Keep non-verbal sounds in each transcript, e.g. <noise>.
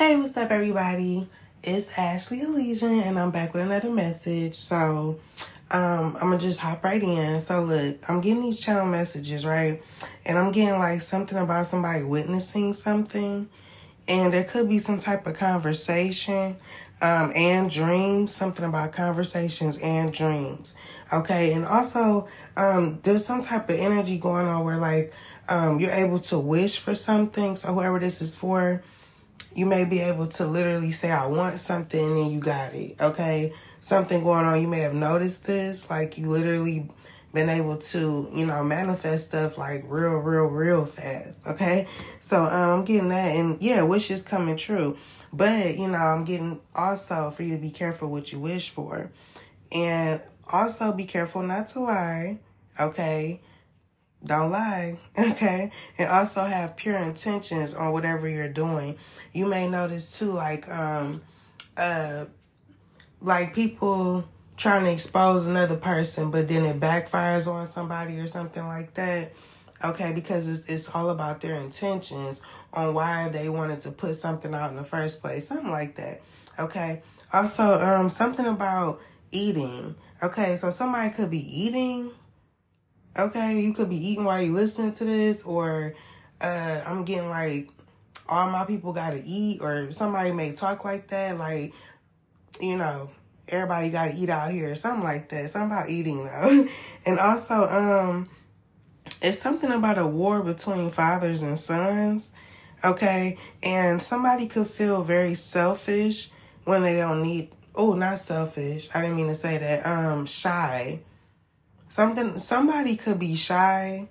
Hey, what's up, everybody? It's Ashley Elysian, and I'm back with another message. So, um, I'm gonna just hop right in. So, look, I'm getting these channel messages, right? And I'm getting like something about somebody witnessing something, and there could be some type of conversation, um, and dreams, something about conversations and dreams. Okay, and also, um, there's some type of energy going on where like, um, you're able to wish for something. So, whoever this is for, you may be able to literally say, I want something and you got it. Okay. Something going on. You may have noticed this. Like you literally been able to, you know, manifest stuff like real, real, real fast. Okay. So um, I'm getting that. And yeah, wishes coming true. But, you know, I'm getting also for you to be careful what you wish for. And also be careful not to lie. Okay don't lie, <laughs> okay? And also have pure intentions on whatever you're doing. You may notice too, like, um, uh, like people trying to expose another person, but then it backfires on somebody or something like that. Okay, because it's it's all about their intentions on why they wanted to put something out in the first place, something like that. Okay. Also, um, something about eating. Okay, so somebody could be eating okay, you could be eating while you listening to this, or uh, I'm getting like all my people got to eat, or somebody may talk like that, like you know, everybody got to eat out here, something like that. Something about eating though, <laughs> and also um, it's something about a war between fathers and sons. Okay, and somebody could feel very selfish when they don't need. Oh, not selfish. I didn't mean to say that. Um, shy Something somebody could be shy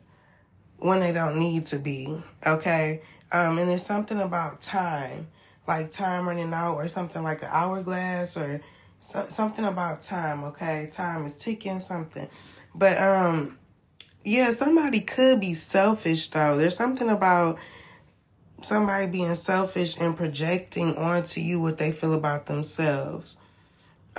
when they don't need to be, okay? Um, and it's something about time, like time running out or something like an hourglass or so, something about time, okay? Time is ticking something. But um yeah, somebody could be selfish though. There's something about somebody being selfish and projecting onto you what they feel about themselves.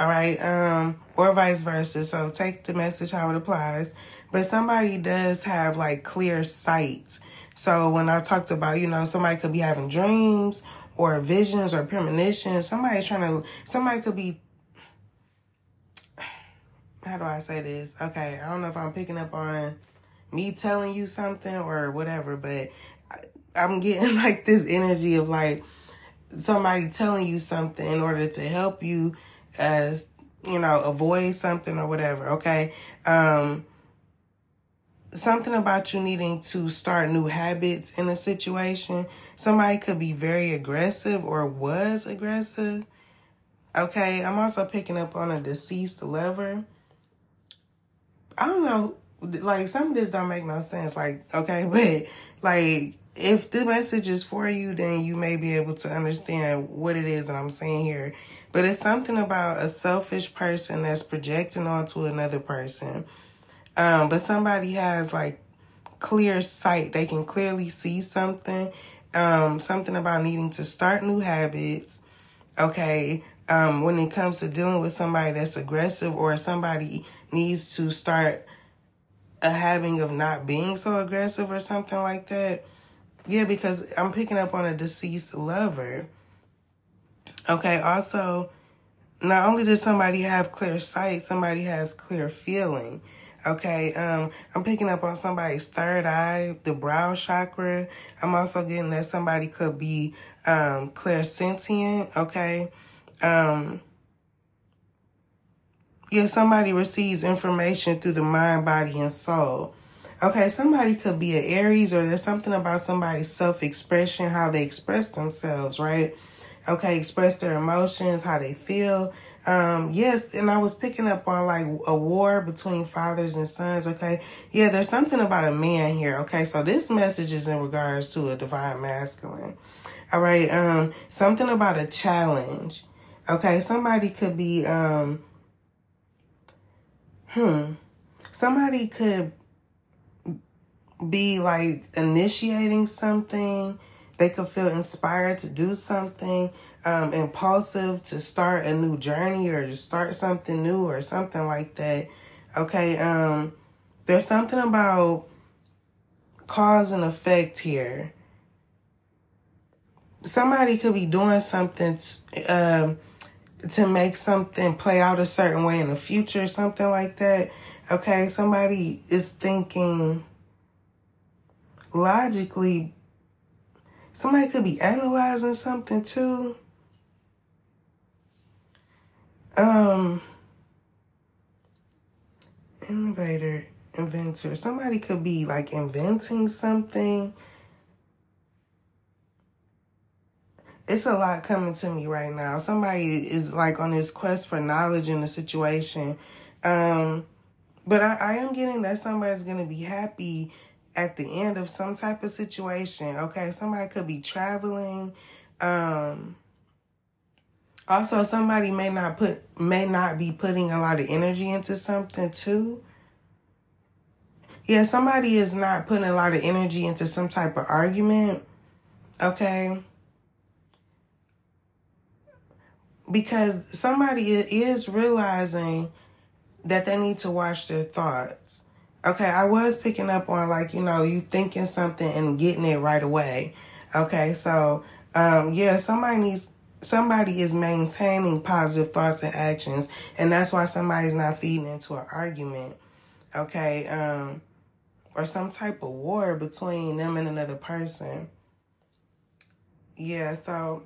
All right. Um, or vice versa. So take the message how it applies. But somebody does have like clear sight. So when I talked about, you know, somebody could be having dreams or visions or premonitions, somebody's trying to, somebody could be, how do I say this? Okay. I don't know if I'm picking up on me telling you something or whatever, but I'm getting <laughs> like this energy of like somebody telling you something in order to help you as you know avoid something or whatever okay? Um something about you needing to start new habits in a situation. Somebody could be very aggressive or was aggressive okay? I'm also picking up on a deceased lover. I don't know like some of this don't make no sense like okay? <laughs> But like if the message is for you then you may be able to understand what it is that i'm saying here but it's something about a selfish person that's projecting onto another person. Um, but somebody has like clear sight. They can clearly see something. Um, something about needing to start new habits. Okay. Um, when it comes to dealing with somebody that's aggressive or somebody needs to start a having of not being so aggressive or something like that. Yeah, because I'm picking up on a deceased lover. Okay, also, not only does somebody have clear sight, somebody has clear feeling. Okay, um, I'm picking up on somebody's third eye, the brow chakra. I'm also getting that somebody could be um clairsentient, okay? Um yeah, somebody receives information through the mind, body, and soul. Okay, somebody could be an Aries or there's something about somebody's self-expression, how they express themselves, right? Okay, express their emotions, how they feel. Um, yes, and I was picking up on like a war between fathers and sons, okay? Yeah, there's something about a man here, okay? So this message is in regards to a divine masculine. All right, um, something about a challenge. Okay, somebody could be um hmm. Somebody could be like initiating something they could feel inspired to do something, um, impulsive to start a new journey or to start something new or something like that. Okay, um, there's something about cause and effect here. somebody could be doing something to, um, to make something play out a certain way in the future, something like that. Okay, somebody is thinking logically. Somebody could be analyzing something too. Um, innovator, inventor. Somebody could be like inventing something. It's a lot coming to me right now. Somebody is like on this quest for knowledge in the situation. Um, but I, I am getting that somebody's going to be happy at the end of some type of situation. Okay. Somebody could be traveling. Um, also, somebody may not put may not be putting a lot of energy into something too. Yeah, somebody is not putting a lot of energy into some type of argument. Okay. Because somebody is realizing that they need to watch their thoughts. Okay, I was picking up on like, you know, you thinking something and getting it right away. Okay, so um yeah, somebody needs somebody is maintaining positive thoughts and actions and that's why somebody's not feeding into an argument okay um or some type of war between them and another person yeah so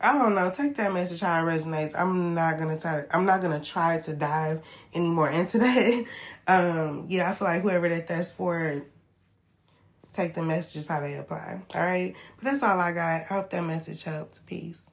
i don't know. Take that message how it resonates. I'm not gonna try i'm not gonna try to dive any more into that. <laughs> Um yeah i feel like whoever that that's for take the messages how they apply. All right? But that's all i got. I hope that message helped. Peace